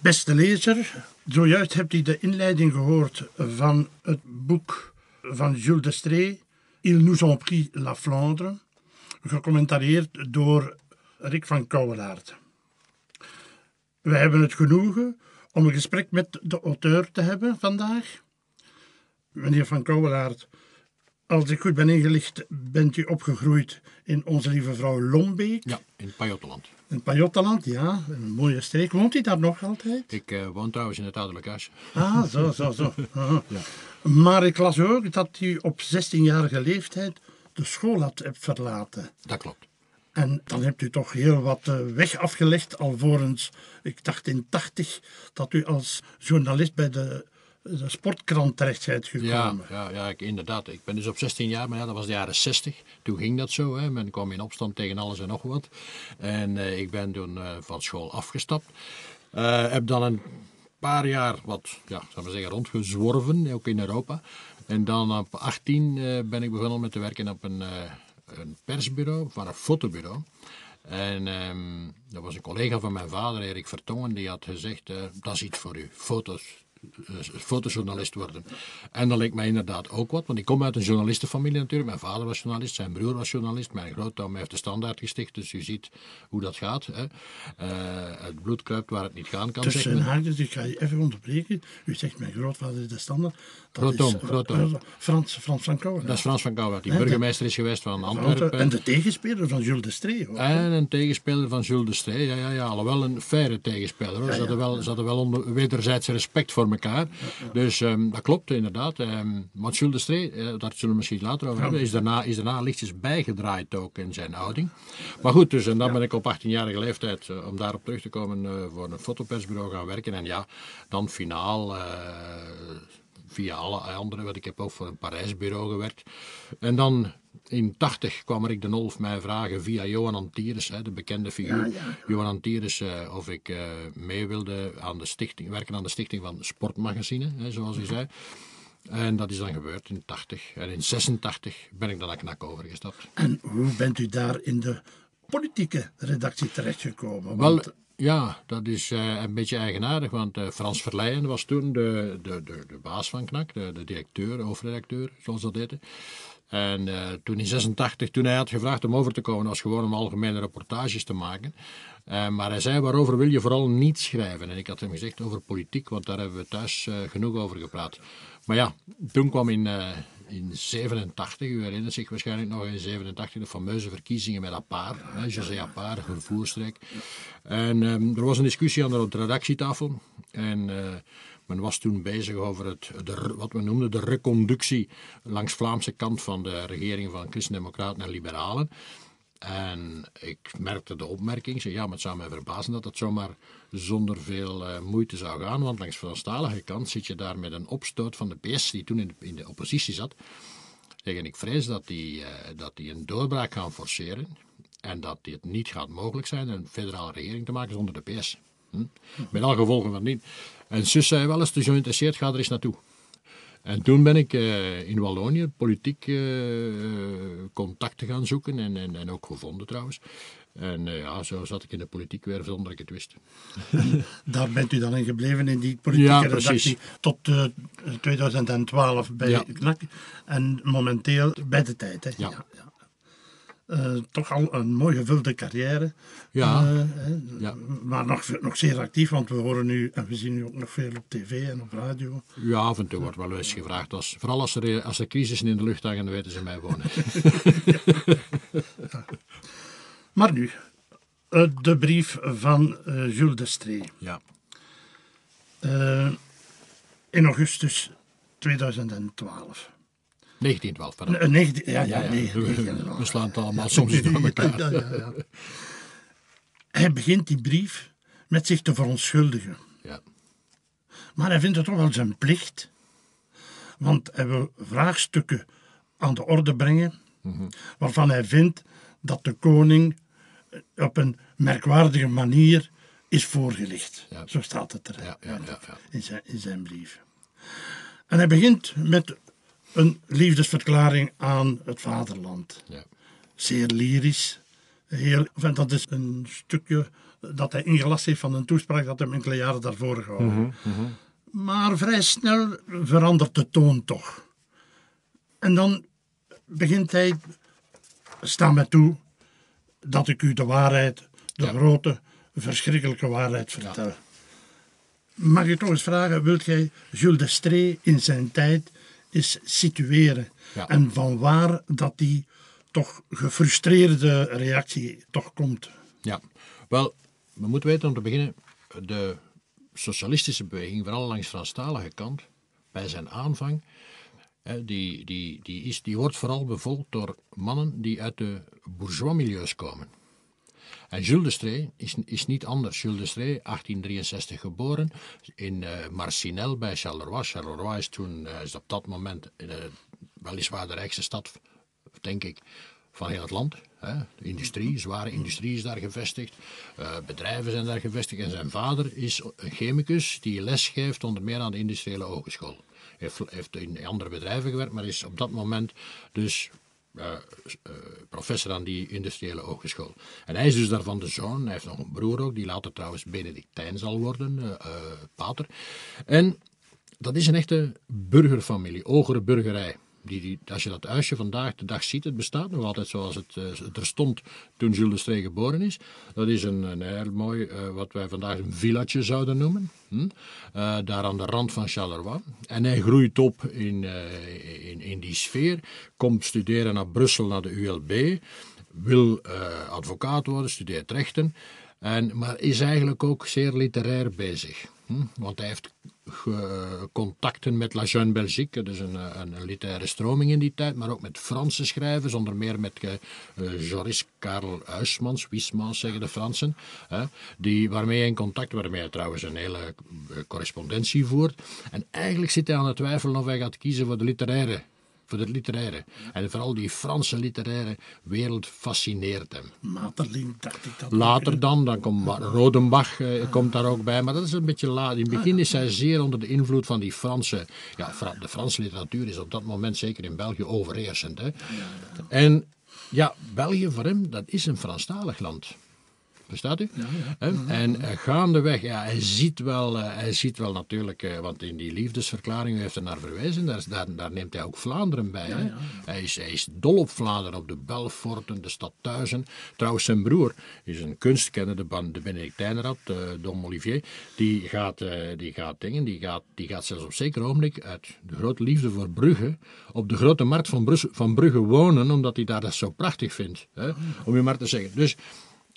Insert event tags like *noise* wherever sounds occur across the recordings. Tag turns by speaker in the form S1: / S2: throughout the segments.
S1: Beste lezer, zojuist hebt u de inleiding gehoord van het boek van Jules Destree, Il nous ont pris la Flandre, gecommentarieerd door Rick van Kouwelaert. We hebben het genoegen om een gesprek met de auteur te hebben vandaag. Meneer van Kouwelaert, als ik goed ben ingelicht, bent u opgegroeid in Onze Lieve Vrouw Lombeek.
S2: Ja, in Pajottenland.
S1: In Pajottenland, ja, een mooie streek. Woont u daar nog altijd?
S2: Ik uh, woon trouwens in het ouderlijk huis.
S1: Ah, zo, zo, zo. *laughs* Ja. Maar ik las ook dat u op 16-jarige leeftijd de school had verlaten.
S2: Dat klopt.
S1: En dan hebt u toch heel wat eh, weg afgelegd, alvorens, ik dacht in 80, dat u als journalist bij de, de sportkrant terecht bent gekomen.
S2: Ja, ja, ja ik, inderdaad. Ik ben dus op 16 jaar, maar ja, dat was de jaren 60. Toen ging dat zo. Hè. Men kwam in opstand tegen alles en nog wat. En uh, ik ben toen uh, van school afgestapt. heb dan een paar jaar wat, ja, zou maar zeggen, rondgezworven, ook in Europa. En dan op 18 ben ik begonnen met te werken op een een persbureau, van een fotobureau. En um, dat was een collega van mijn vader, Erik Vertongen, die had gezegd: dat is iets voor u, foto's eh, fotojournalist worden. En dat leek mij inderdaad ook wat, want ik kom uit een journalistenfamilie natuurlijk. Mijn vader was journalist, zijn broer was journalist, mijn grootoom heeft de standaard gesticht, dus u ziet hoe dat gaat. Hè. Uh, het bloed kruipt waar het niet gaan kan.
S1: Tussen haakjes, ik ga je even onderbreken. U zegt mijn grootvader is de standaard.
S2: Dat grootoom, is, grootoom.
S1: Frans, Frans van Kouwen.
S2: Dat is Frans van Kouwen, die burgemeester is geweest van Antwerpen.
S1: En de tegenspeler van Jules de Stree. Hoor.
S2: En een tegenspeler van Jules de Stree, ja, ja, ja. Alhoewel een faire tegenspeler. Hoor. Ze hadden wel, ze hadden wel onder wederzijds respect voor elkaar. Dus um, dat klopt inderdaad. Um, maar Jules de Stree, uh, daar zullen we misschien later over hebben, is daarna, is daarna lichtjes bijgedraaid ook in zijn houding. Maar goed, dus en dan ben ik op 18-jarige leeftijd, uh, om daarop terug te komen, uh, voor een fotopersbureau gaan werken. En ja, dan finaal via alle anderen, want ik heb ook voor een Parijsbureau gewerkt. En dan in 80 kwam Rick de Nolf mij vragen via Johan Antires, hè, de bekende figuur. Ja, ja. Johan Antires, uh, of ik uh, mee wilde aan de stichting, werken aan de stichting van Sportmagazine, hè, zoals hij zei. En dat is dan gebeurd in 80. En in 86 ben ik dan naar Knak overgestapt.
S1: En hoe bent u daar in de politieke redactie terechtgekomen?
S2: Want... Wel, ja, dat is uh, een beetje eigenaardig, want uh, Frans Verleijen was toen de, de, de, de baas van KNAK, de, de directeur, hoofdredacteur, zoals dat heette. En uh, toen in 86, toen hij had gevraagd om over te komen, was gewoon om algemene reportages te maken. Uh, maar hij zei, waarover wil je vooral niet schrijven? En ik had hem gezegd over politiek, want daar hebben we thuis uh, genoeg over gepraat. Maar ja, toen kwam in, in 87, u herinnert zich waarschijnlijk nog in 87, de fameuze verkiezingen met Apar, hè, José Apar, vervoerstreek. En um, er was een discussie aan de redactietafel. En men was toen bezig over het, de, wat we noemden de reconductie langs Vlaamse kant van de regering van Christen-Democraten en Liberalen. En ik merkte de opmerking, zei, ja, maar het zou mij verbazen dat het zomaar zonder veel uh, moeite zou gaan, want langs de Franstalige kant zit je daar met een opstoot van de PS, die toen in de, in de oppositie zat. En ik vrees dat die, uh, dat die een doorbraak gaan forceren en dat het niet gaat mogelijk zijn een federale regering te maken zonder de PS. Hm? Met al gevolgen van niet. En zus zei wel eens, te zo geïnteresseerd, ga er eens naartoe. En toen ben ik uh, in Wallonië politiek uh, contacten gaan zoeken en, en, en ook gevonden trouwens. En uh, ja, zo zat ik in de politiek weer zonder dat ik het wist. *laughs*
S1: Daar bent u dan in gebleven in die politieke ja, redactie tot 2012 bij ja. KNAK en momenteel bij de tijd. Hè?
S2: Ja. ja.
S1: Uh, toch al een mooi gevulde carrière.
S2: Ja. Uh,
S1: ja. Maar nog, nog zeer actief, want we horen nu en we zien nu ook nog veel op tv en op radio.
S2: Ja, af en toe wordt wel eens gevraagd. Als, vooral als er, als er crisissen in de lucht hangen, dan weten ze mij wonen. *laughs*
S1: ja. Maar nu, uh, de brief van Jules Destree.
S2: Ja.
S1: in augustus 2012.
S2: 1912,
S1: pardon. 19, ja, ja, ja, nee, we,
S2: slaan het allemaal soms door elkaar. Ja, ja, ja.
S1: Hij begint die brief met zich te verontschuldigen.
S2: Ja.
S1: Maar hij vindt het toch wel zijn plicht, want hij wil vraagstukken aan de orde brengen, mm -hmm. waarvan hij vindt dat de koning op een merkwaardige manier is voorgelicht.
S2: Ja.
S1: Zo staat het er
S2: ja, ja,
S1: In, zijn, in zijn brief. En hij begint met een liefdesverklaring aan het vaderland.
S2: Ja.
S1: Zeer lyrisch, heel, dat is een stukje dat hij ingelast heeft van een toespraak dat hij enkele jaren daarvoor gehouden. Maar vrij snel verandert de toon toch. En dan begint hij, sta mij toe, dat ik u de waarheid, de
S2: Ja.
S1: grote, verschrikkelijke waarheid vertel. Mag ik toch eens vragen, wilt jij Jules Destree in zijn tijd eens situeren?
S2: Ja.
S1: En van waar dat die toch gefrustreerde reactie toch komt?
S2: Ja, wel, we moeten weten om te beginnen, de socialistische beweging, vooral langs de Franstalige kant, bij zijn aanvang, die, die, die, is, die wordt vooral bevolkt door mannen die uit de bourgeois milieus komen. En Jules Destree is, is niet anders. Jules Destree, 1863 geboren, in eh Marcinelle bij Charleroi. Charleroi is toen eh, is op dat moment eh, weliswaar de rijkste stad, denk ik, van heel het land. Hè. De industrie, zware industrie is daar gevestigd. Bedrijven zijn daar gevestigd. En zijn vader is een chemicus die les geeft onder meer aan de industriële hogeschool. Hij heeft in andere bedrijven gewerkt, maar is op dat moment dus eh, eh, professor aan die industriële hogeschool. En hij is dus daarvan de zoon. Hij heeft nog een broer ook, die later trouwens Benedictijn zal worden, eh, pater. En dat is een echte burgerfamilie, ogere burgerij. Die, die, als je dat huisje vandaag de dag ziet, het bestaat nog altijd zoals het, eh, er stond toen Jules de Stree geboren is. Dat is een, een heel mooi, eh, wat wij vandaag een villatje zouden noemen. Hm? Eh, daar aan de rand van Charleroi. En hij groeit op in, in, in die sfeer. Komt studeren naar Brussel, naar de ULB. Wil advocaat worden, studeert rechten. En, maar is eigenlijk ook zeer literair bezig. Hm? Want hij heeft contacten met La Jeune Belgique, dus een, een, literaire stroming in die tijd, maar ook met Franse schrijvers, onder meer met eh, Joris Karel Huismans, Wismans zeggen de Fransen, hè, die, waarmee hij in contact, waarmee hij trouwens een hele eh, correspondentie voert. En eigenlijk zit hij aan het twijfelen of hij gaat kiezen voor de literaire voor het literaire. En vooral die Franse literaire wereld fascineert hem.
S1: Materlin, dacht ik dat.
S2: Later dan, dan komt Rodenbach eh, komt daar ook bij, maar dat is een beetje laat. In het begin is hij zeer onder de invloed van die Franse... Ja, de Franse literatuur is op dat moment, zeker in België, overheersend. Hè? En ja, België voor hem, dat is een Franstalig land. Verstaat u? Hè? En eh, gaandeweg, ja, hij ziet wel, eh, hij ziet wel natuurlijk, eh, want in die liefdesverklaring u heeft er naar verwezen, daar, daar, daar neemt hij ook Vlaanderen bij. hè? Hij, is, hij is dol op Vlaanderen, op de Belforten, de stad Thuizen. Trouwens, zijn broer is een kunstkenner, de, de Benedictijnenrad, uh, Dom Olivier, die gaat, die gaat dingen, die gaat, die gaat zelfs op zeker ogenblik uit de grote liefde voor Brugge op de grote markt van Brugge wonen, omdat hij daar dat zo prachtig vindt. Hè? Om je maar te zeggen. Dus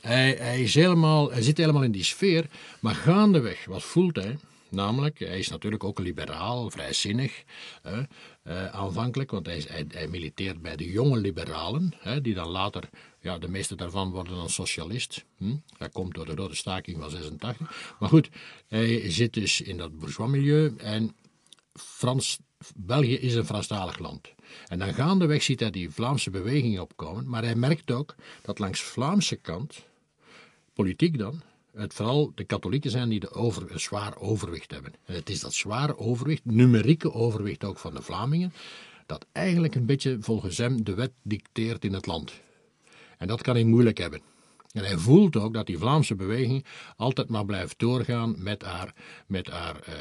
S2: hij, hij, helemaal, hij zit helemaal in die sfeer, maar gaandeweg, wat voelt hij? Namelijk, hij is natuurlijk ook liberaal, vrijzinnig, hè, eh, aanvankelijk, want hij, hij, hij militeert bij de jonge liberalen, hè, die dan later, ja, de meeste daarvan worden dan socialist. Hm? Dat komt door de rode staking van 86. Maar goed, hij zit dus in dat bourgeois-milieu en Frans, België is een Franstalig land. En dan gaandeweg ziet hij die Vlaamse beweging opkomen, maar hij merkt ook dat langs Vlaamse kant, politiek dan, het vooral de katholieken zijn die de over, een zwaar overwicht hebben. En het is dat zwaar overwicht, numerieke overwicht ook van de Vlamingen, dat eigenlijk een beetje volgens hem de wet dicteert in het land. En dat kan hij moeilijk hebben. En hij voelt ook dat die Vlaamse beweging altijd maar blijft doorgaan met haar, met haar eh,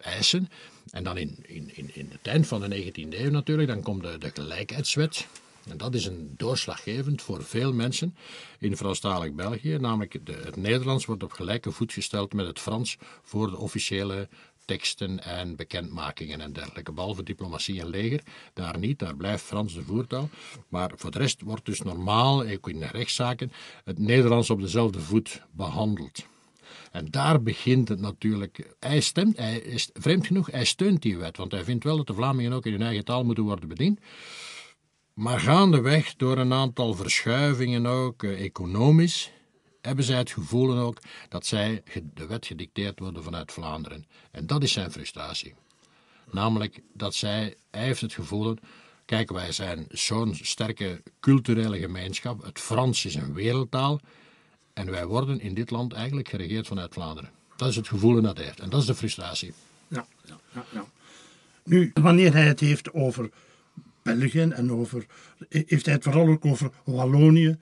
S2: eisen. En dan in, in, in, in het eind van de 19e eeuw natuurlijk, dan komt de, de gelijkheidswet. En dat is een doorslaggevend voor veel mensen in Franstalig België. Namelijk de, het Nederlands wordt op gelijke voet gesteld met het Frans voor de officiële teksten en bekendmakingen en dergelijke. Behalve diplomatie en leger, daar niet, daar blijft Frans de voertaal. Maar voor de rest wordt dus normaal, ook in rechtszaken, het Nederlands op dezelfde voet behandeld. En daar begint het natuurlijk. Hij stemt, hij is, vreemd genoeg, hij steunt die wet, want hij vindt wel dat de Vlamingen ook in hun eigen taal moeten worden bediend. Maar gaandeweg, door een aantal verschuivingen ook, eh, economisch, hebben zij het gevoel ook dat zij de wet gedicteerd worden vanuit Vlaanderen. En dat is zijn frustratie. Namelijk dat zij, hij heeft het gevoel, kijk wij zijn zo'n sterke culturele gemeenschap, het Frans is een wereldtaal en wij worden in dit land eigenlijk geregeerd vanuit Vlaanderen. Dat is het gevoel dat hij heeft en dat is de frustratie.
S1: Ja, ja, ja, ja. Nu, wanneer hij het heeft over België en over, heeft hij het vooral ook over Wallonië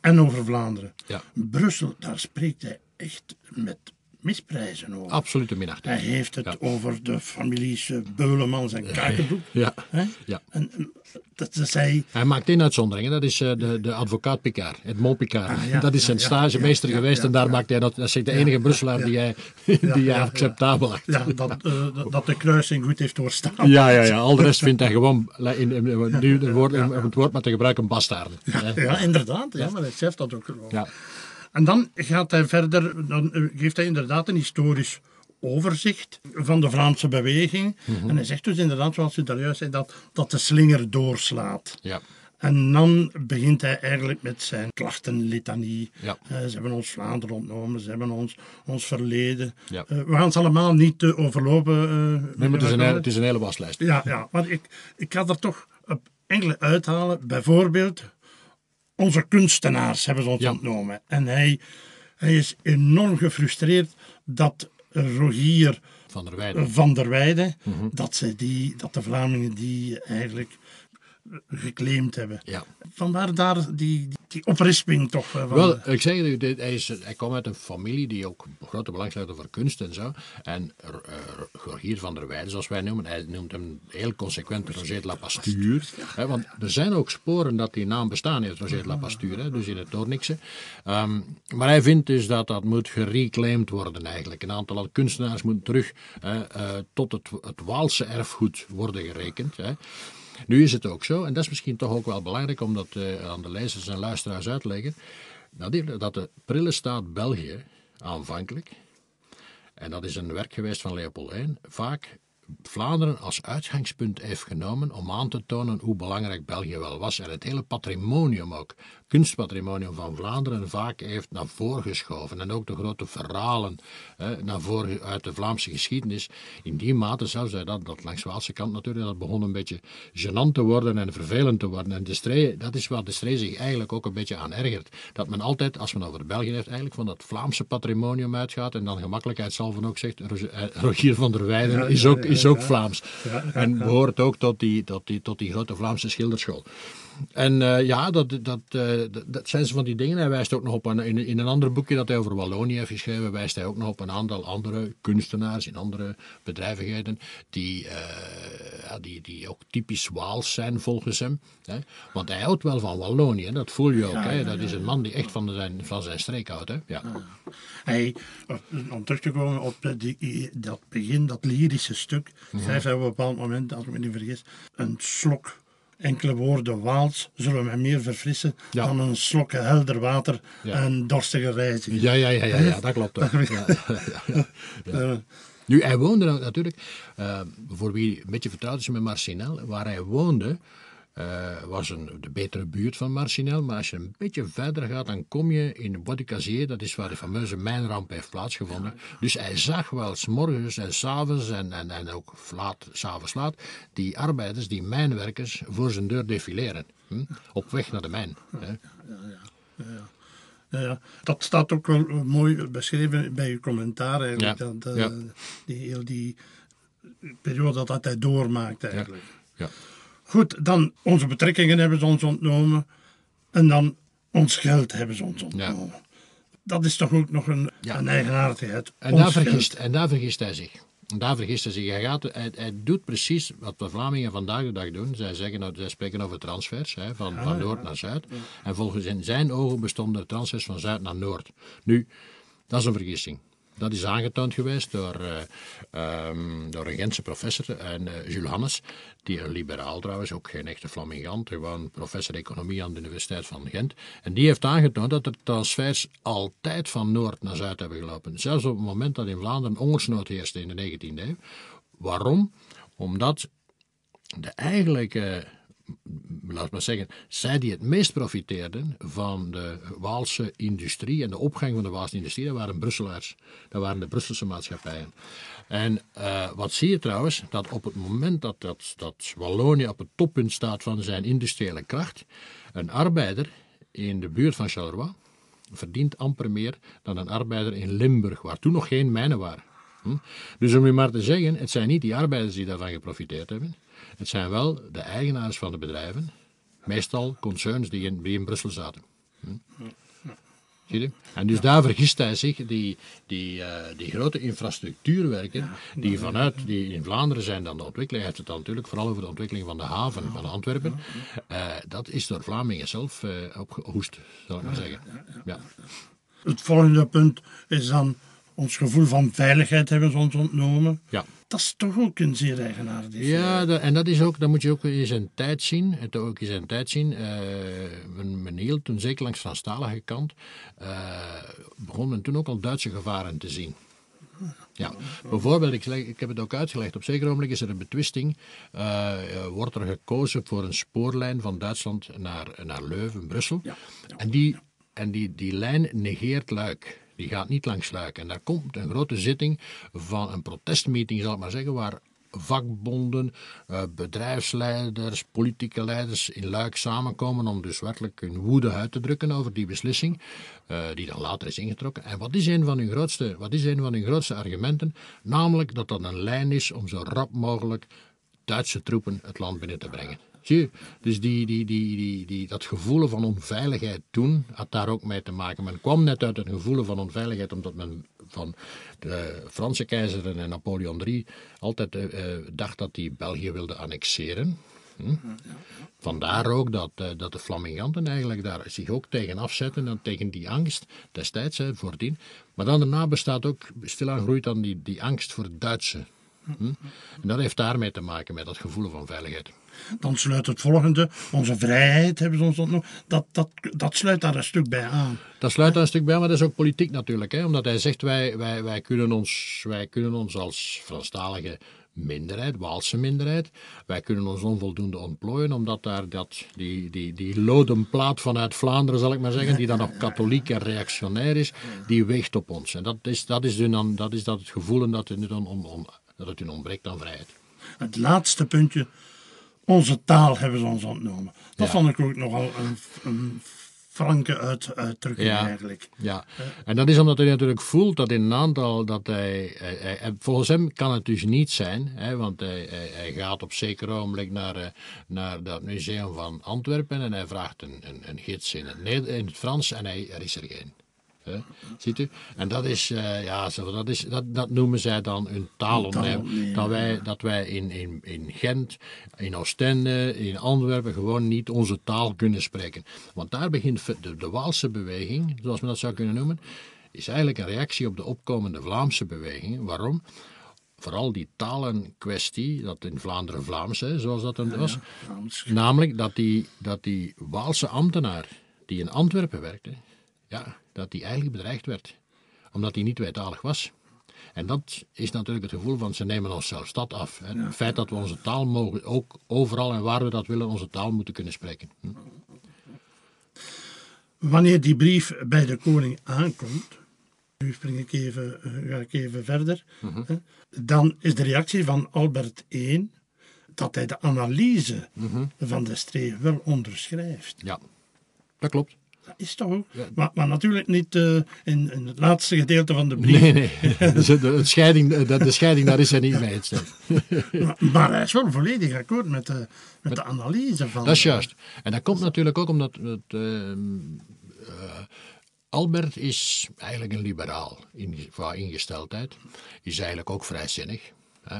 S1: en over Vlaanderen.
S2: Ja.
S1: Brussel, daar spreekt hij echt met misprijzen over.
S2: Absolute minachting.
S1: Hij heeft het
S2: Ja.
S1: over de families eh, Beulemans en Kakenbroek.
S2: Ja. Ja.
S1: En, en dat is hij.
S2: Hij maakt één uitzondering, dat is eh, de, de advocaat Picard, Edmond Picard.
S1: Ah, ja,
S2: dat is zijn stagemeester geweest en daar maakt hij dat, dat is de enige Brusselaar die hij, die hij acceptabel acht.
S1: Ja, dat, eh, dat- dat de kruising goed heeft doorstaan.
S2: Ja, ja, ja. Al de rest vindt hij gewoon, in, in, in- nu het woord, om het woord maar te gebruiken, bastaarden. hè.
S1: Ja, inderdaad. Ja, maar hij zegt dat ook gewoon.
S2: Ja.
S1: En dan gaat hij verder, dan eh, geeft hij inderdaad een historisch overzicht van de Vlaamse beweging.
S2: Mhm.
S1: En hij zegt dus inderdaad, zoals u daar juist zei, dat, dat de slinger doorslaat.
S2: Ja.
S1: En dan begint hij eigenlijk met zijn klachtenlitanie.
S2: Ja.
S1: Eh, ze hebben ons Vlaanderen ontnomen, ze hebben ons, ons verleden.
S2: Ja.
S1: Eh, we gaan ze allemaal niet eh, overlopen.
S2: Nee, maar het, is een, het is een hele waslijst.
S1: Ja, ja, maar ik, ik ga er toch op enkele uithalen. Bijvoorbeeld, onze kunstenaars hebben ze ons
S2: Ja.
S1: ontnomen. En hij, hij is enorm gefrustreerd dat Rogier
S2: Van der Weijden.
S1: van der Weijden,
S2: Mhm.
S1: dat, ze die, dat de Vlamingen die eigenlijk geclaimd hebben.
S2: Ja.
S1: Vandaar daar die, die, oprisping toch. eh, Van,
S2: Wel, ik zeg dit- hij, is, hij komt uit een familie die ook grote belangstelling voor kunst en zo. En uh, Gorgier van der Weijden, zoals wij noemen, hij noemt hem heel consequent Roger de la Pasture. Want er zijn ook sporen dat die naam bestaan heeft, Roger de la Pasture, dus in het Doornikse. Ehm, maar hij vindt dus dat dat moet gereclaimd worden eigenlijk. Een aantal kunstenaars moeten terug eh, eh, tot het, het Waalse erfgoed worden gerekend. Nu is het ook zo, en dat is misschien toch ook wel belangrijk om dat eh, aan de lezers en luisteraars uit te leggen, dat de prille staat België aanvankelijk, en dat is een werk geweest van Leopold I, vaak Vlaanderen als uitgangspunt heeft genomen om aan te tonen hoe belangrijk België wel was. En het hele patrimonium ook, kunstpatrimonium van Vlaanderen, vaak heeft naar voren geschoven. En ook de grote verhalen hè, naar voren uit de Vlaamse geschiedenis. In die mate zelfs dat, dat langs de Waalse kant natuurlijk, dat begon een beetje gênant te worden en vervelend te worden. En de Stree, dat is waar de Stree zich eigenlijk ook een beetje aan ergert. Dat men altijd, als men over België heeft, eigenlijk van dat Vlaamse patrimonium uitgaat. En dan gemakkelijkheidshalve ook zegt, eh, Rogier van der Weijden is ook, is ook. Vlaams. En behoort ook tot die, tot, die, tot die grote Vlaamse schilderschool. En eh, ja, dat, dat, eh, dat, dat zijn ze van die dingen. Hij wijst ook nog op een, in, in een ander boekje dat hij over Wallonië heeft geschreven, wijst hij ook nog op een aantal andere kunstenaars in andere bedrijvigheden die, eh, ja, die, die ook typisch Waals zijn volgens hem. Hè. Want hij houdt wel van Wallonië, dat voel je ook. hè. Dat is een man die echt van zijn, van zijn streek houdt. Hè. Ja.
S1: Hij, om terug te komen op die, dat begin, dat lyrische stuk, hij op een bepaald moment, als ik me niet vergis, een slok enkele woorden Waals zullen mij meer verfrissen
S2: Ja.
S1: dan een slok helder water
S2: Ja.
S1: en dorstige reiziger.
S2: Ja, ja, ja, ja, ja, dat klopt. ook. *laughs* Ja. *laughs*
S1: Eh,
S2: Nu, hij woonde natuurlijk, eh, voor wie een beetje vertrouwd is met Marcinel, waar hij woonde, eh, was een, de betere buurt van Marcinel. Maar als je een beetje verder gaat, dan kom je in Bois dat is waar de fameuze mijnramp heeft plaatsgevonden. Dus hij zag wel s morgens en s'avonds en, en, en ook laat, s'avonds laat, die arbeiders, die mijnwerkers, voor zijn deur defileren. Hm? Op weg naar de mijn. Hè?
S1: Ja, ja. Dat staat ook wel mooi beschreven bij uw commentaar eigenlijk.
S2: Ja,
S1: Dat, eh,
S2: ja.
S1: die, heel die periode dat hij doormaakt eigenlijk.
S2: Ja.
S1: Goed, dan onze betrekkingen hebben ze ons ontnomen. En dan ons geld hebben ze ons ontnomen. Dat is toch ook nog een,
S2: Ja.
S1: een eigenaardigheid.
S2: En
S1: Ons
S2: daar,
S1: geld.
S2: vergist, en daar vergist hij zich. En daar vergist hij zich. Hij, gaat, hij, hij doet precies wat de Vlamingen vandaag de dag doen. Zij, zeggen, nou, zij spreken over transfers, hè, van, van noord naar zuid. En volgens in zijn ogen bestonden er transfers van zuid naar noord. Nu, dat is een vergissing. Dat is aangetoond geweest door, eh, ehm, door een Gentse professor, en, eh, Jules Hannes, die een liberaal trouwens, ook geen echte Flamingant, gewoon professor economie aan de Universiteit van Gent. En die heeft aangetoond dat er transfers altijd van noord naar zuid hebben gelopen. Zelfs op het moment dat in Vlaanderen hongersnood heerste in de 19e eeuw. Waarom? Omdat de eigenlijke, laat maar zeggen, zij die het meest profiteerden van de Waalse industrie en de opgang van de Waalse industrie, dat waren Brusselaars. Dat waren de Brusselse maatschappijen. En eh, wat zie je trouwens? Dat op het moment dat, dat, dat Wallonië op het toppunt staat van zijn industriële kracht, een arbeider in de buurt van Charleroi verdient amper meer dan een arbeider in Limburg, waar toen nog geen mijnen waren. Hm? Dus om nu maar te zeggen, het zijn niet die arbeiders die daarvan geprofiteerd hebben. Het zijn wel de eigenaars van de bedrijven, meestal concerns die in, die in Brussel zaten. Hm? Zie je? En dus daar vergist hij zich, die, die, eh, die grote infrastructuurwerken, die vanuit, die in Vlaanderen zijn dan de ontwikkeling, hij heeft het dan natuurlijk vooral over de ontwikkeling van de haven van Antwerpen, Eh, dat is door Vlamingen zelf eh, opgehoest, zal ik maar zeggen. Ja.
S1: Het volgende punt is dan ons gevoel van veiligheid hebben ze ons ontnomen.
S2: Ja.
S1: Dat is toch ook een zeer eigenaardig.
S2: Ja, dat- en dat, is ook, dat moet je ook in zijn tijd zien. Het ook in zijn tijd zien. Eh, men, men hield toen, zeker langs Franstalige kant, eh, begon men toen ook al Duitse gevaren te zien. Ja, bijvoorbeeld, ik, ik heb het ook uitgelegd, op zeker ogenblik is er een betwisting. eh, wordt er gekozen voor een spoorlijn van Duitsland naar, naar Leuven, Brussel. En, die, en die, die lijn negeert Luik. Die gaat niet langs Luik. En daar komt een grote zitting van een protestmeeting, zal ik maar zeggen, waar vakbonden, eh, bedrijfsleiders, politieke leiders in Luik samenkomen om dus werkelijk hun woede uit te drukken over die beslissing, eh, die dan later is ingetrokken. En wat is een van hun grootste, wat is een van hun grootste argumenten? Namelijk dat dat een lijn is om zo rap mogelijk Duitse troepen het land binnen te brengen. Dus die, die, die, die, die, dat gevoel van onveiligheid toen had daar ook mee te maken. Men kwam net uit een gevoel van onveiligheid omdat men van de Franse keizer en Napoleon III altijd eh, eh, dacht dat hij België wilde annexeren. Hm? Vandaar ook dat, eh, dat de Flaminganten eigenlijk daar zich ook tegen afzetten en tegen die angst destijds, hè, voordien. Maar dan daarna bestaat ook, stilaan groeit dan die, die angst voor het Duitse. Hm? En dat heeft daarmee te maken met dat gevoel van veiligheid.
S1: Dan sluit het volgende, onze vrijheid hebben ze ons ontnomen. Dat, dat, dat sluit daar een stuk bij aan.
S2: Dat sluit daar een stuk bij, maar dat is ook politiek natuurlijk. Hè? Omdat hij zegt, wij, wij, wij, kunnen ons, wij kunnen ons als Franstalige minderheid, Waalse minderheid, wij kunnen ons onvoldoende ontplooien, omdat daar dat, die, die, die lodenplaat vanuit Vlaanderen, zal ik maar zeggen, die dan nog katholiek en reactionair is, die weegt op ons. En dat is, dat is, dan, dat, is dat het gevoel dat het, dan om, om, dat het hun ontbreekt aan vrijheid.
S1: Het laatste puntje, onze taal hebben ze ons ontnomen. Dat
S2: Ja.
S1: vond ik ook nogal een, een franke uit, uitdrukking
S2: Ja.
S1: eigenlijk.
S2: Ja, en dat is omdat hij natuurlijk voelt dat in een aantal, dat hij, hij- volgens hem kan het dus niet zijn, hè, want hij, hij, gaat op zeker ogenblik naar, eh, naar dat museum van Antwerpen en hij vraagt een, een, een gids in het, in het Frans en hij, er is er geen. Hè, ziet u? En dat is, eh, ja, zo, dat, is dat, dat noemen zij dan hun taalontneem.
S1: taalontneem,
S2: Dat wij, dat wij in, in, in Gent, in Oostende, in Antwerpen gewoon niet onze taal kunnen spreken. Want daar begint de, de Waalse beweging, zoals men dat zou kunnen noemen, is eigenlijk een reactie op de opkomende Vlaamse beweging. Waarom? Vooral die talenkwestie, dat in Vlaanderen Vlaams, hè, zoals dat dan was. Namelijk dat die, dat die Waalse ambtenaar die in Antwerpen werkte, ja, dat die eigenlijk bedreigd werd. Omdat hij niet tweetalig was. En dat is natuurlijk het gevoel van ze nemen ons zelfs dat af. hè. Het feit dat we onze taal mogen, ook overal en waar we dat willen, onze taal moeten kunnen spreken. Hm.
S1: Wanneer die brief bij de koning aankomt, nu spring ik even, eh, ga ik even verder,
S2: Mhm.
S1: hè, dan is de reactie van Albert I dat hij de analyse
S2: Mhm.
S1: van de streef wel onderschrijft.
S2: Ja, dat klopt.
S1: Dat is toch ook? Maar, maar natuurlijk niet eh, in, in het laatste gedeelte van de brief.
S2: Nee, nee. *laughs* Dus de, de scheiding, de, de scheiding, daar is hij niet mee. *laughs*
S1: Maar, maar hij is wel volledig akkoord met de, met de analyse van.
S2: Dat is juist. En dat komt natuurlijk ook omdat het, ehm, eh, Albert is eigenlijk een liberaal in, qua ingesteldheid. Is eigenlijk ook vrijzinnig. Hè?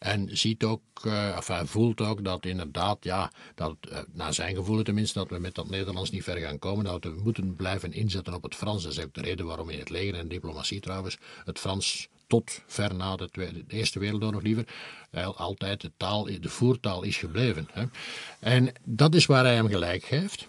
S2: En ziet ook, eh, of hij voelt ook dat inderdaad, ja, dat, eh, naar zijn gevoel tenminste, dat we met dat Nederlands niet ver gaan komen. Dat we moeten blijven inzetten op het Frans. Dat is ook de reden waarom in het leger en diplomatie trouwens het Frans tot ver na de, Tweede, de Eerste Wereldoorlog liever, eh, altijd de, taal, de voertaal is gebleven. Hè. En dat is waar hij hem gelijk geeft.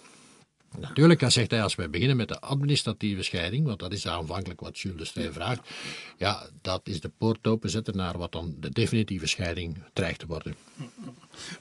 S2: Natuurlijk, dan zegt hij, als wij beginnen met de administratieve scheiding, want dat is aanvankelijk wat Jules de vraagt, ja, dat is de poort openzetten naar wat dan de definitieve scheiding dreigt te worden.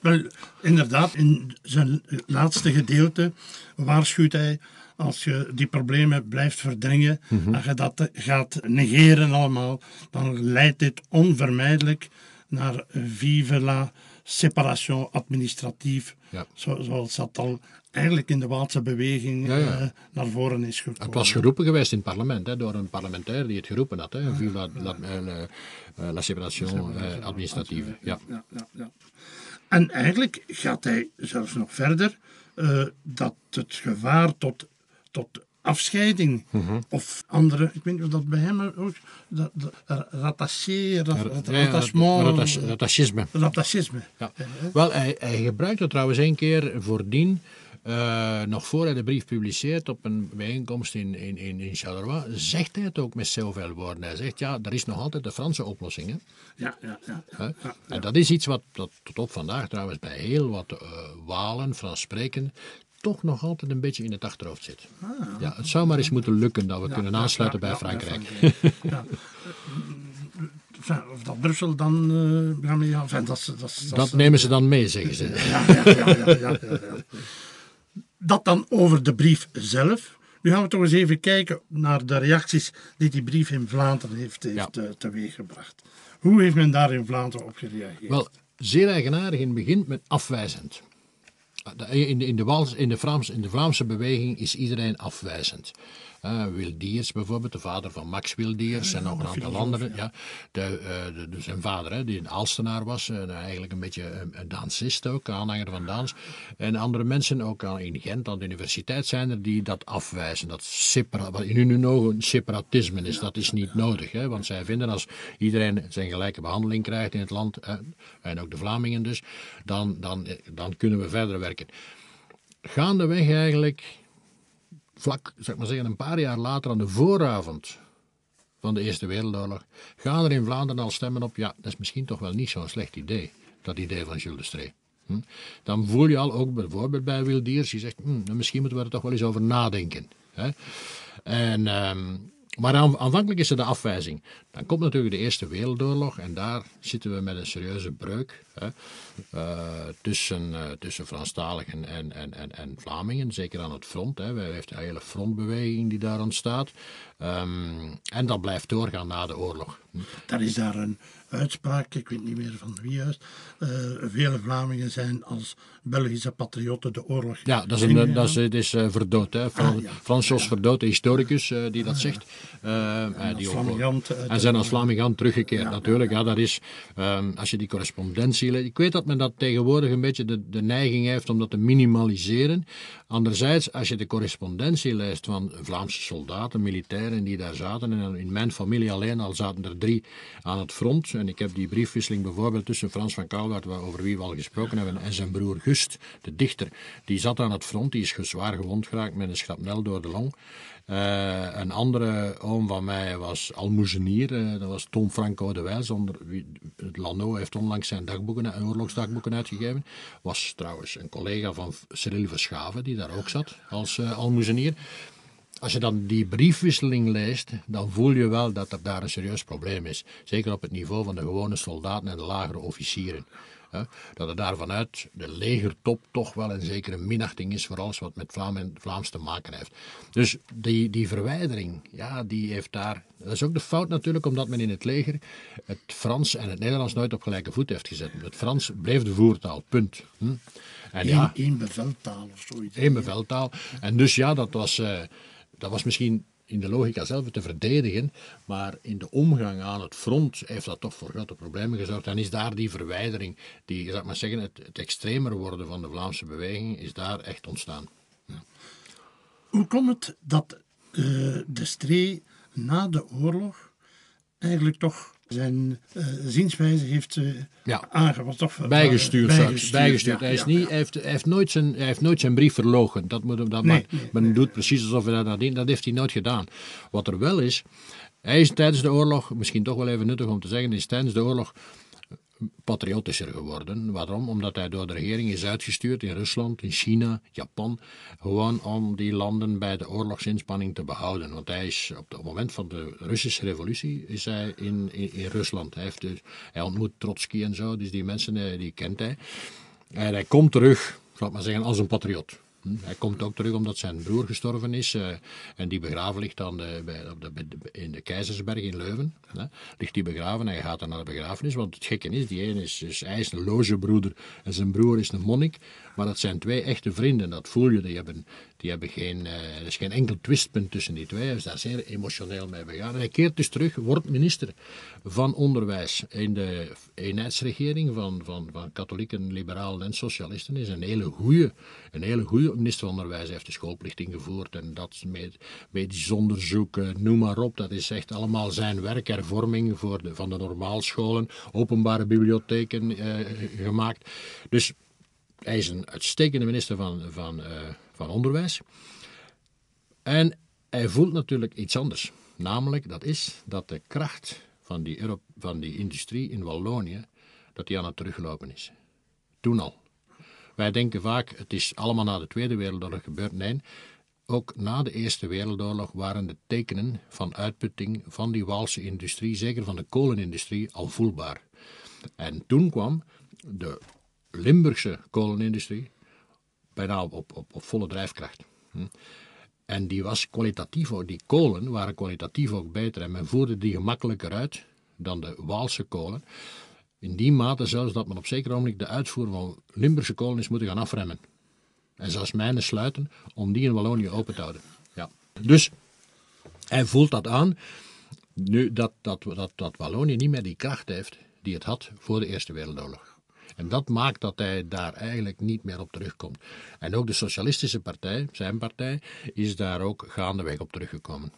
S1: Wel, inderdaad, in zijn laatste gedeelte waarschuwt hij. Als je die problemen blijft verdringen en je dat gaat negeren allemaal, dan leidt dit onvermijdelijk naar vive la separation administratief,
S2: Ja.
S1: zo, zoals dat al eigenlijk in de Waalse beweging
S2: Ja, ja.
S1: eh, naar voren is gekomen.
S2: Het was geroepen geweest in het parlement, hè, door een parlementair die het geroepen had. Hè, la, la, eh, la, eh, la séparation eh, administratieve. Ja.
S1: Ja, ja, ja. En eigenlijk gaat hij zelfs nog verder eh, dat het gevaar tot, tot afscheiding
S2: Mhm.
S1: of andere, ik weet niet of dat bij hem ook, dat, dat, rat, rat- rattachement,
S2: rattache- rattachisme.
S1: rattachisme.
S2: Ja. Wel, hij, hij gebruikte trouwens één keer voordien, eh, nog voor hij de brief publiceert op een bijeenkomst in, in, in, in Charleroi, zegt hij het ook met zoveel woorden. Hij zegt, ja, er is nog altijd de Franse oplossing. Hè?
S1: Ja, ja, ja.
S2: En dat is iets wat, dat tot op vandaag trouwens bij heel wat eh, Walen, Frans spreken, toch nog altijd een beetje in het achterhoofd zit. Ja, het zou maar eens moeten lukken dat we kunnen aansluiten bij Frankrijk.
S1: Ja. Enfin, Of dat Brussel dan eh gaan mee, enfin, dat, dat, dat,
S2: nemen ze dan mee, zeggen ze.
S1: Ja, ja, ja. Dat dan over de brief zelf. Nu gaan we toch eens even kijken naar de reacties die die brief in Vlaanderen heeft, heeft eh, teweeggebracht. Hoe heeft men daar in Vlaanderen op gereageerd?
S2: Wel, zeer eigenaardig in het begin met afwijzend. In de, in, de Waals, in, de in de Vlaamse beweging is iedereen afwijzend. Eh Wildiers bijvoorbeeld, de vader van Max Wildiers en nog een aantal anderen. Ja. De, eh, de, de- zijn vader, hè, die een Aalstenaar was, en eigenlijk een beetje een, een dansist ook, aanhanger van dans. En andere mensen, ook aan- in Gent aan de universiteit, zijn er die dat afwijzen. Dat separa, wat in hun ogen separatisme is, dat is niet nodig. Hè, want zij vinden als iedereen zijn gelijke behandeling krijgt in het land, eh, en ook de Vlamingen dus, dan, dan, dan kunnen we verder werken. Gaandeweg eigenlijk vlak, zeg maar zeggen, een paar jaar later aan de vooravond van de Eerste Wereldoorlog, gaan er in Vlaanderen al stemmen op, ja, dat is misschien toch wel niet zo'n slecht idee, dat idee van Jules de Stree. Hm? Dan voel je al ook bijvoorbeeld bij Wildiers, die zegt, hm, misschien moeten we er toch wel eens over nadenken. Hè? En, ehm, maar aan- aanvankelijk is er de afwijzing. Dan komt natuurlijk de Eerste Wereldoorlog en daar zitten we met een serieuze breuk hè, eh, tussen, eh, tussen Franstaligen en, en, en, en Vlamingen, zeker aan het front. Hè. We heeft een hele frontbeweging die daar ontstaat. Ehm, en dat blijft doorgaan na de oorlog.
S1: Er is daar een uitspraak, ik weet niet meer van wie juist. eh, vele Vlamingen zijn als Belgische patriotten de oorlog.
S2: Ja, dat is, een, dat is, het is eh, Verdood. Hè. Fran,
S1: Ah, ja.
S2: Jos Verdood, de historicus, eh, die dat zegt. Eh, eh, die ook- en zijn als Flamingant teruggekeerd natuurlijk. Ja, dat is, ehm, als je die correspondentie leest. Ik weet dat men dat tegenwoordig een beetje de, de neiging heeft om dat te minimaliseren. Anderzijds, als je de correspondentie leest van Vlaamse soldaten, militairen die daar zaten. En in mijn familie alleen al zaten er drie aan het front. En ik heb die briefwisseling bijvoorbeeld tussen Frans van Kouwaard, waar- over wie we al gesproken hebben, en zijn broer Gust, de dichter. Die zat aan het front, die is zwaar gewond geraakt met een schrapnel door de long. Eh, een andere oom van mij was almoezenier, eh, dat was Tom Franco de Wijs. Onder Lano heeft onlangs zijn dagboeken, eh, oorlogsdagboeken uitgegeven. Was trouwens een collega van Cyril Verschaven, die daar ook zat als eh almoezenier. Als je dan die briefwisseling leest, dan voel je wel dat er daar een serieus probleem is. Zeker op het niveau van de gewone soldaten en de lagere officieren. Dat er daar vanuit de legertop toch wel een zekere minachting is voor alles wat met Vlaam en Vlaams te maken heeft. Dus die, die verwijdering, ja, die heeft daar. Dat is ook de fout natuurlijk, omdat men in het leger het Frans en het Nederlands nooit op gelijke voet heeft gezet. Het Frans bleef de voertaal, punt. Hm? En ja,
S1: Eén, één beveltaal of zoiets.
S2: één beveltaal. En dus ja, dat was, eh, dat was misschien in de logica zelf te verdedigen, maar in de omgang aan het front heeft dat toch voor grote problemen gezorgd. En is daar die verwijdering, die, zou maar zeggen, het, extremer worden van de Vlaamse beweging, is daar echt ontstaan.
S1: Hoe komt het dat eh, de Stree na de oorlog eigenlijk toch zijn eh, zienswijze heeft uh,
S2: Ja.
S1: aangepast? Toch,
S2: Bijgestuurd, bijgestuurd.
S1: ja,
S2: hij, is
S1: ja,
S2: niet,
S1: ja.
S2: hij, heeft, hij, heeft nooit zijn, hij heeft nooit zijn brief verlogen. Dat moet, dat
S1: Nee, nee,
S2: men doet precies alsof hij dat nadien. Dat heeft hij nooit gedaan. Wat er wel is, hij is tijdens de oorlog, misschien toch wel even nuttig om te zeggen, is tijdens de oorlog patriotischer geworden. Waarom? Omdat hij door de regering is uitgestuurd in Rusland, in China, Japan, gewoon om die landen bij de oorlogsinspanning te behouden. Want hij is op het moment van de Russische revolutie is hij in, in, Rusland. Hij, heeft dus, hij ontmoet Trotsky en zo, dus die mensen eh, die kent hij. En hij komt terug, laat maar zeggen, als een patriot. Hij komt ook terug omdat zijn broer gestorven is. eh, en die begraven ligt dan in de Keizersberg in Leuven. Ligt die begraven en hij gaat dan naar de begrafenis. Want het gekke is, die ene is, is, hij is een logebroeder en zijn broer is een monnik. Maar dat zijn twee echte vrienden. Dat voel je. Die hebben, die hebben geen, eh, er is geen enkel twistpunt tussen die twee. Hij is daar zeer emotioneel mee begaan. En hij keert dus terug, wordt minister van Onderwijs in de eenheidsregering van, van, van katholieken, liberalen en socialisten. Is een hele goede, een hele goede minister van Onderwijs. Hij heeft de schoolplicht ingevoerd en dat met medisch onderzoek, eh, noem maar op. Dat is echt allemaal zijn werk, hervorming voor de, van de normaalscholen, openbare bibliotheken eh, gemaakt. Dus hij is een uitstekende minister van, van, eh, van Onderwijs. En hij voelt natuurlijk iets anders. Namelijk, dat is dat de kracht van die, van die industrie in Wallonië, dat die aan het teruglopen is. Toen al. Wij denken vaak, het is allemaal na de Tweede Wereldoorlog gebeurd. Nee, ook na de Eerste Wereldoorlog waren de tekenen van uitputting van die Waalse industrie, zeker van de kolenindustrie, al voelbaar. En toen kwam de Limburgse kolenindustrie bijna op, op, op volle drijfkracht. Hm. En die was kwalitatief die kolen waren kwalitatief ook beter en men voerde die gemakkelijker uit dan de Waalse kolen. In die mate zelfs dat men op zeker ogenblik de uitvoer van Limburgse kolen is moeten gaan afremmen. En zelfs mijnen sluiten om die in Wallonië open te houden. Ja. Dus hij voelt dat aan, nu dat, dat, dat, dat Wallonië niet meer die kracht heeft die het had voor de Eerste Wereldoorlog. En dat maakt dat hij daar eigenlijk niet meer op terugkomt. En ook de Socialistische Partij, zijn partij, is daar ook gaandeweg op teruggekomen.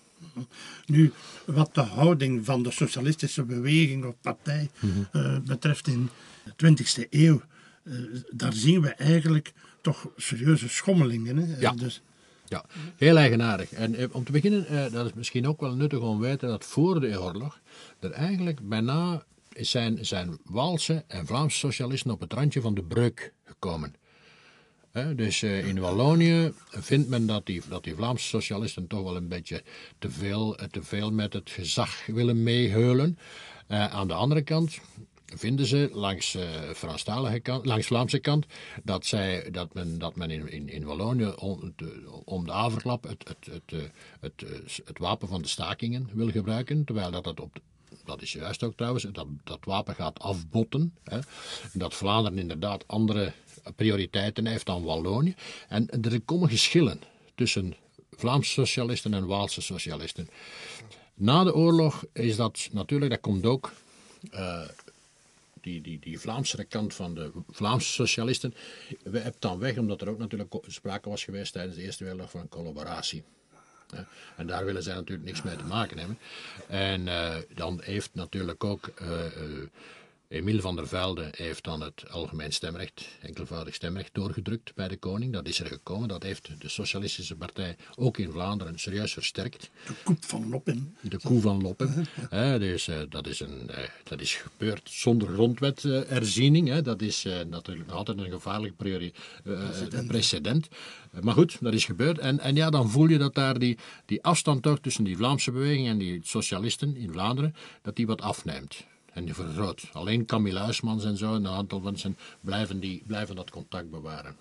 S1: Nu, wat de houding van de socialistische beweging of partij eh, betreft in de 20e eeuw, eh, daar zien we eigenlijk toch serieuze schommelingen. Hè?
S2: Ja.
S1: Dus,
S2: Ja, heel eigenaardig. En eh, om te beginnen, dat is misschien ook wel nuttig om te weten dat voor de oorlog er eigenlijk bijna zijn, zijn Waalse en Vlaamse socialisten op het randje van de breuk gekomen. Dus eh, in Wallonië vindt men dat die, dat die Vlaamse socialisten toch wel een beetje te veel, eh, te veel met het gezag willen meeheulen. Eh, aan de andere kant vinden ze langs, eh Franstalige kant, langs Vlaamse kant dat, zij, dat men, dat men in, in, Wallonië om de, om het, het, het, het, het wapen van de stakingen wil gebruiken, terwijl dat, dat op dat is juist ook trouwens, dat, dat wapen gaat afbotten. Hè. Dat Vlaanderen inderdaad andere prioriteiten heeft dan Wallonië. En er komen geschillen tussen Vlaamse socialisten en Waalse socialisten. Na de oorlog is dat natuurlijk, dat komt ook eh, die, die, die Vlaamse kant van de Vlaamse socialisten. We hebben dan weg, omdat er ook natuurlijk sprake was geweest tijdens de Eerste Wereldoorlog van collaboratie. Hè. En daar willen zij natuurlijk niks mee te maken hebben. En eh, dan heeft natuurlijk ook eh, eh, Emiel van der Velde heeft dan het algemeen stemrecht, enkelvoudig stemrecht, doorgedrukt bij de koning. Dat is er gekomen. Dat heeft de Socialistische Partij ook in Vlaanderen serieus versterkt.
S1: de koep van Loppen.
S2: De koe van Loppen. *laughs* Dus, eh, dat, is een, eh, dat is gebeurd zonder grondwetherziening. dat is eh, natuurlijk altijd een gevaarlijk priori- precedent. Maar goed, dat is gebeurd. En, en ja, dan voel je dat daar die, die afstand toch tussen die Vlaamse beweging en die socialisten in Vlaanderen, dat die wat afneemt. En die vergroot. Alleen Camille Huismans en zo en een aantal mensen blijven, die, blijven dat contact bewaren.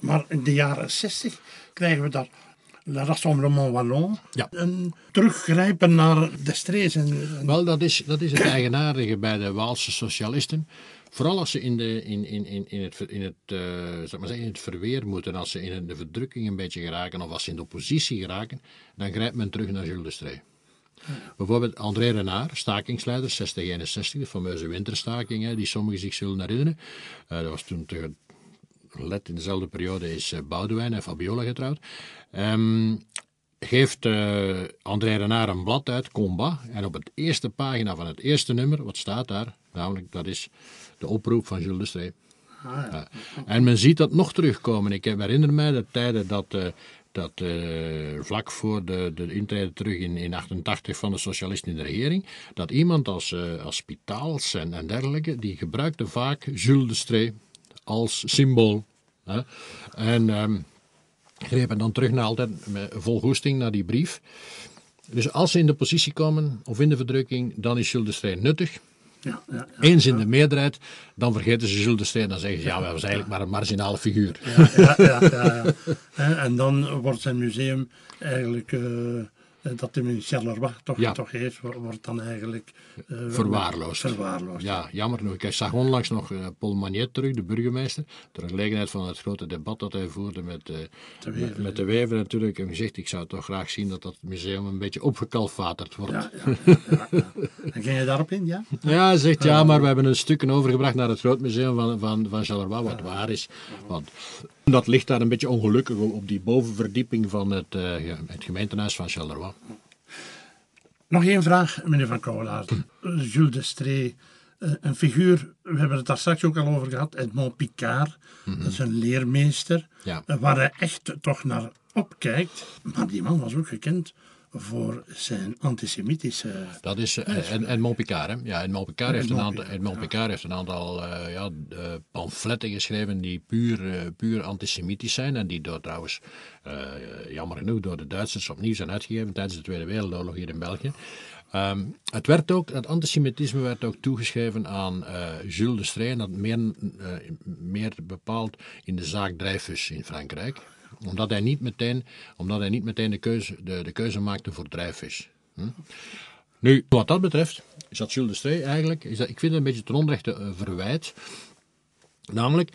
S1: Maar in de jaren 60 krijgen we daar Le Rassemblement Wallon.
S2: Ja.
S1: Een teruggrijpen naar Destrees. En, en-
S2: Wel, dat is, dat is het eigenaardige bij de Waalse socialisten. Vooral als ze in, de, in, in, in, in, het, in, het, eh, zeg maar zeggen, in het verweer moeten, als ze in de verdrukking een beetje geraken of als ze in de oppositie geraken, dan grijpt men terug naar Jules de Stree. Bijvoorbeeld André Renard, stakingsleider 6061, de fameuze winterstaking, hè, die sommigen zich zullen herinneren. Eh, dat was toen te, let in dezelfde periode is eh, Boudewijn en Fabiola getrouwd. Ehm, geeft eh, André Renard een blad uit, Combat. En op het eerste pagina van het eerste nummer, wat staat daar? Namelijk, dat is de oproep van Jules de Stree. Ja. En men ziet dat nog terugkomen. Ik herinner mij de tijden dat, dat eh, vlak voor de, de intrede terug in, in 88 van de socialisten in de regering, dat iemand als, eh, als Spitaals en, en dergelijke, die gebruikte vaak Jules de Stree als symbool. Hè? En ehm, grepen dan terug naar altijd vol naar die brief. Dus als ze in de positie komen of in de verdrukking, dan is Jules de Stree nuttig.
S1: Ja, ja, ja.
S2: Eens in de meerderheid, dan vergeten ze Jules de Steen. Dan zeggen ze, ja, wij was eigenlijk maar een marginale figuur.
S1: ja, ja, ja, *laughs* en dan wordt zijn museum eigenlijk, eh, dat hij in Charleroi toch,
S2: Ja.
S1: toch heeft, wo- wordt dan eigenlijk eh,
S2: Verwaarloosd.
S1: verwaarloosd.
S2: Ja, jammer genoeg. Ik zag onlangs nog eh, Paul Magnet terug, de burgemeester. Ter gelegenheid van het grote debat dat hij voerde met, eh,
S1: Wever,
S2: met, met de Wever natuurlijk. En gezegd, ik zou toch graag zien dat dat museum een beetje opgekalfaterd wordt.
S1: Ja, ja. En ging je daarop in, ja? *laughs*
S2: Ja, hij zegt ja, maar we hebben een stukken overgebracht naar het Grootmuseum van, van, van Charleroi, wat waar is. Want dat ligt daar een beetje ongelukkig op, die bovenverdieping van het, ja, het gemeentehuis van Charleroi.
S1: Nog één vraag, meneer Van Kouwelaert. Jules de Stree, eh, een figuur, we hebben het daar straks ook al over gehad, Edmond Picard. Dat is een leermeester,
S2: Ja.
S1: eh, waar hij echt toch naar opkijkt. Maar die man was ook gekend voor zijn antisemitische...
S2: Dat is eh, en, en Montpicard, hè? Ja, en Montpicard heeft een aantal, heeft een aantal eh, ja, eh, pamfletten geschreven die puur, eh, puur antisemitisch zijn. En die door trouwens, eh, jammer genoeg, door de Duitsers opnieuw zijn uitgegeven tijdens de Tweede Wereldoorlog hier in België. Ehm, het, werd ook, het antisemitisme werd ook toegeschreven aan eh, Jules de dat meer, eh, meer bepaald in de zaak Dreyfus in Frankrijk. Omdat hij niet meteen, omdat hij niet meteen de, keuze, de, de keuze maakte voor Dreyfus. Hm? Nu, wat dat betreft, is dat Jules de Stree eigenlijk, is dat, ik vind het een beetje ten onrechte eh, verwijt. Namelijk,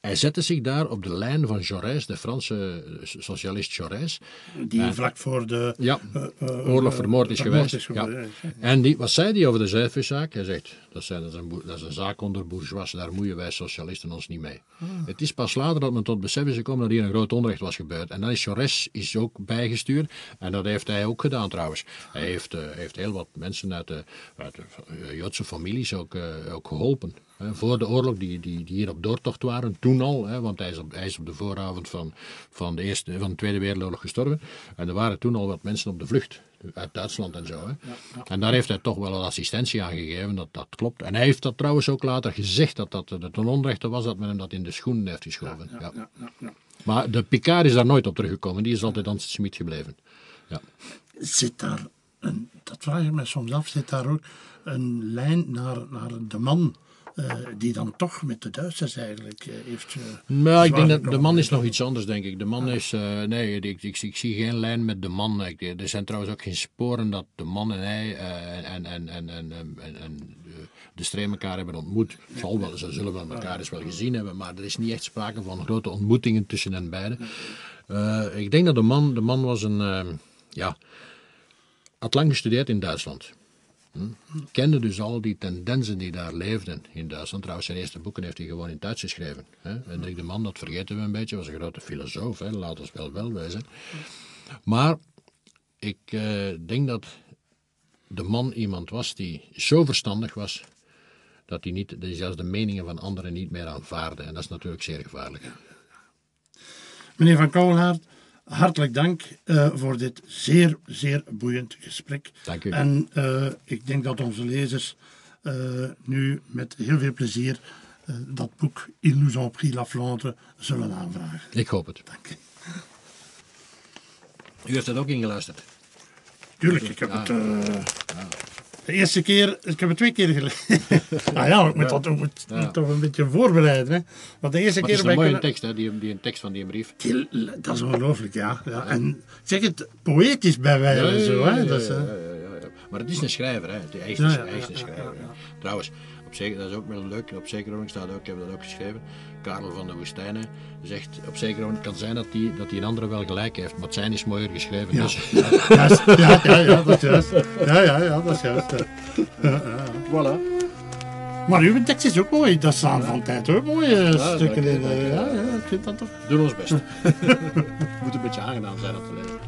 S2: hij zette zich daar op de lijn van Jaurès, de Franse eh, socialist Jaurès.
S1: Die vlak voor de
S2: Ja,
S1: eh, eh,
S2: oorlog vermoord is geweest.
S1: is
S2: ja. En die, wat zei hij over de Zuiverszaak? Hij zegt, dat, zijn, dat, is een, dat is een zaak onder bourgeois, daar moeien wij socialisten ons niet mee.
S1: Ah.
S2: Het is pas later dat men tot besef is gekomen dat hier een groot onrecht was gebeurd. En dan is Jaurès is ook bijgestuurd. En dat heeft hij ook gedaan trouwens. Hij heeft, heeft heel wat mensen uit de, uit de Joodse families ook, ook geholpen. Hè, voor de oorlog, die, die, die hier op doortocht waren, toen al. Hè, want hij is op, hij is op de vooravond van, van, de eerste, van de Tweede Wereldoorlog gestorven. En er waren toen al wat mensen op de vlucht. Uit Duitsland en zo. Hè. En daar heeft hij toch wel een assistentie aan gegeven, dat, dat klopt. En hij heeft dat trouwens ook later gezegd, dat dat het ten onrechte was dat men hem dat in de schoenen heeft geschoven. Ja,
S1: Ja, ja, ja.
S2: Maar de Picard is daar nooit op teruggekomen, die is altijd antisemiet gebleven. Ja.
S1: Zit daar, een, dat vraag ik me soms af, zit daar ook een lijn naar, naar de man eh, die dan toch met de Duitsers eigenlijk eh, heeft... eh,
S2: Maar ik denk dat de man is nog iets anders, denk ik. De man is, eh, nee, ik, ik, ik zie geen lijn met de man. Er zijn trouwens ook geen sporen dat de man en hij en, en, en, en, de- streem elkaar hebben ontmoet. Zal wel, ze zullen wel elkaar eens wel gezien hebben, maar er is niet echt sprake van grote ontmoetingen tussen hen beiden. Ik denk dat de man, de man was een, ja, had lang gestudeerd in Duitsland. Hm? Kende dus al die tendensen die daar leefden in Duitsland. Trouwens, zijn eerste boeken heeft hij gewoon in Duits geschreven. Hè? En de Man, dat vergeten we een beetje, was een grote filosoof, hè? laat ons wel wel. Maar ik eh, denk dat de man iemand was die zo verstandig was dat hij niet, zelfs de meningen van anderen niet meer aanvaarde. En dat is natuurlijk zeer gevaarlijk.
S1: Meneer Van Kouwenhaard, hartelijk dank eh, voor dit zeer, zeer boeiend gesprek.
S2: Dank u.
S1: En eh, ik denk dat onze lezers eh, nu met heel veel plezier dat boek Il nous pris la Flandre zullen aanvragen.
S2: Ik hoop het.
S1: Dank u.
S2: U heeft het ook ingeluisterd.
S1: Tuurlijk, ik heb het eh, de eerste keer, ik heb het twee keer gelezen. *laughs* ah ja, ik moet dat ook moet, moet toch een beetje voorbereiden. Hè. Want de eerste
S2: Maar
S1: keer
S2: is een mooie tekst, hè? Die, die een tekst van die brief.
S1: Dat is ongelooflijk, ja. ja. En zeg het poëtisch bij wijze zo, hè. Dat is,
S2: ja, ja, ja, ja. Maar het is een schrijver, hè? Hij is, een- schrijver. Trouwens, op zeker, dat is ook wel leuk. Op zekere moment staat ook, ik heb dat ook geschreven. Karel van de Woestijnen zegt: op zekere moment kan zijn dat die, dat die een andere wel gelijk heeft, maar het zijn is mooier geschreven.
S1: Ja.
S2: Dus, *laughs*
S1: Juist, ja, ja, ja, dat is juist. Ja, ja, ja, dat is juist. ja.
S2: voilà.
S1: Maar uw tekst is ook mooi. Dat staan van tijd ook mooie stukken in. eh, Ja, ja, ik vind dat toch.
S2: Doen ons best. *laughs* Moet een beetje aangenaam zijn om te lezen.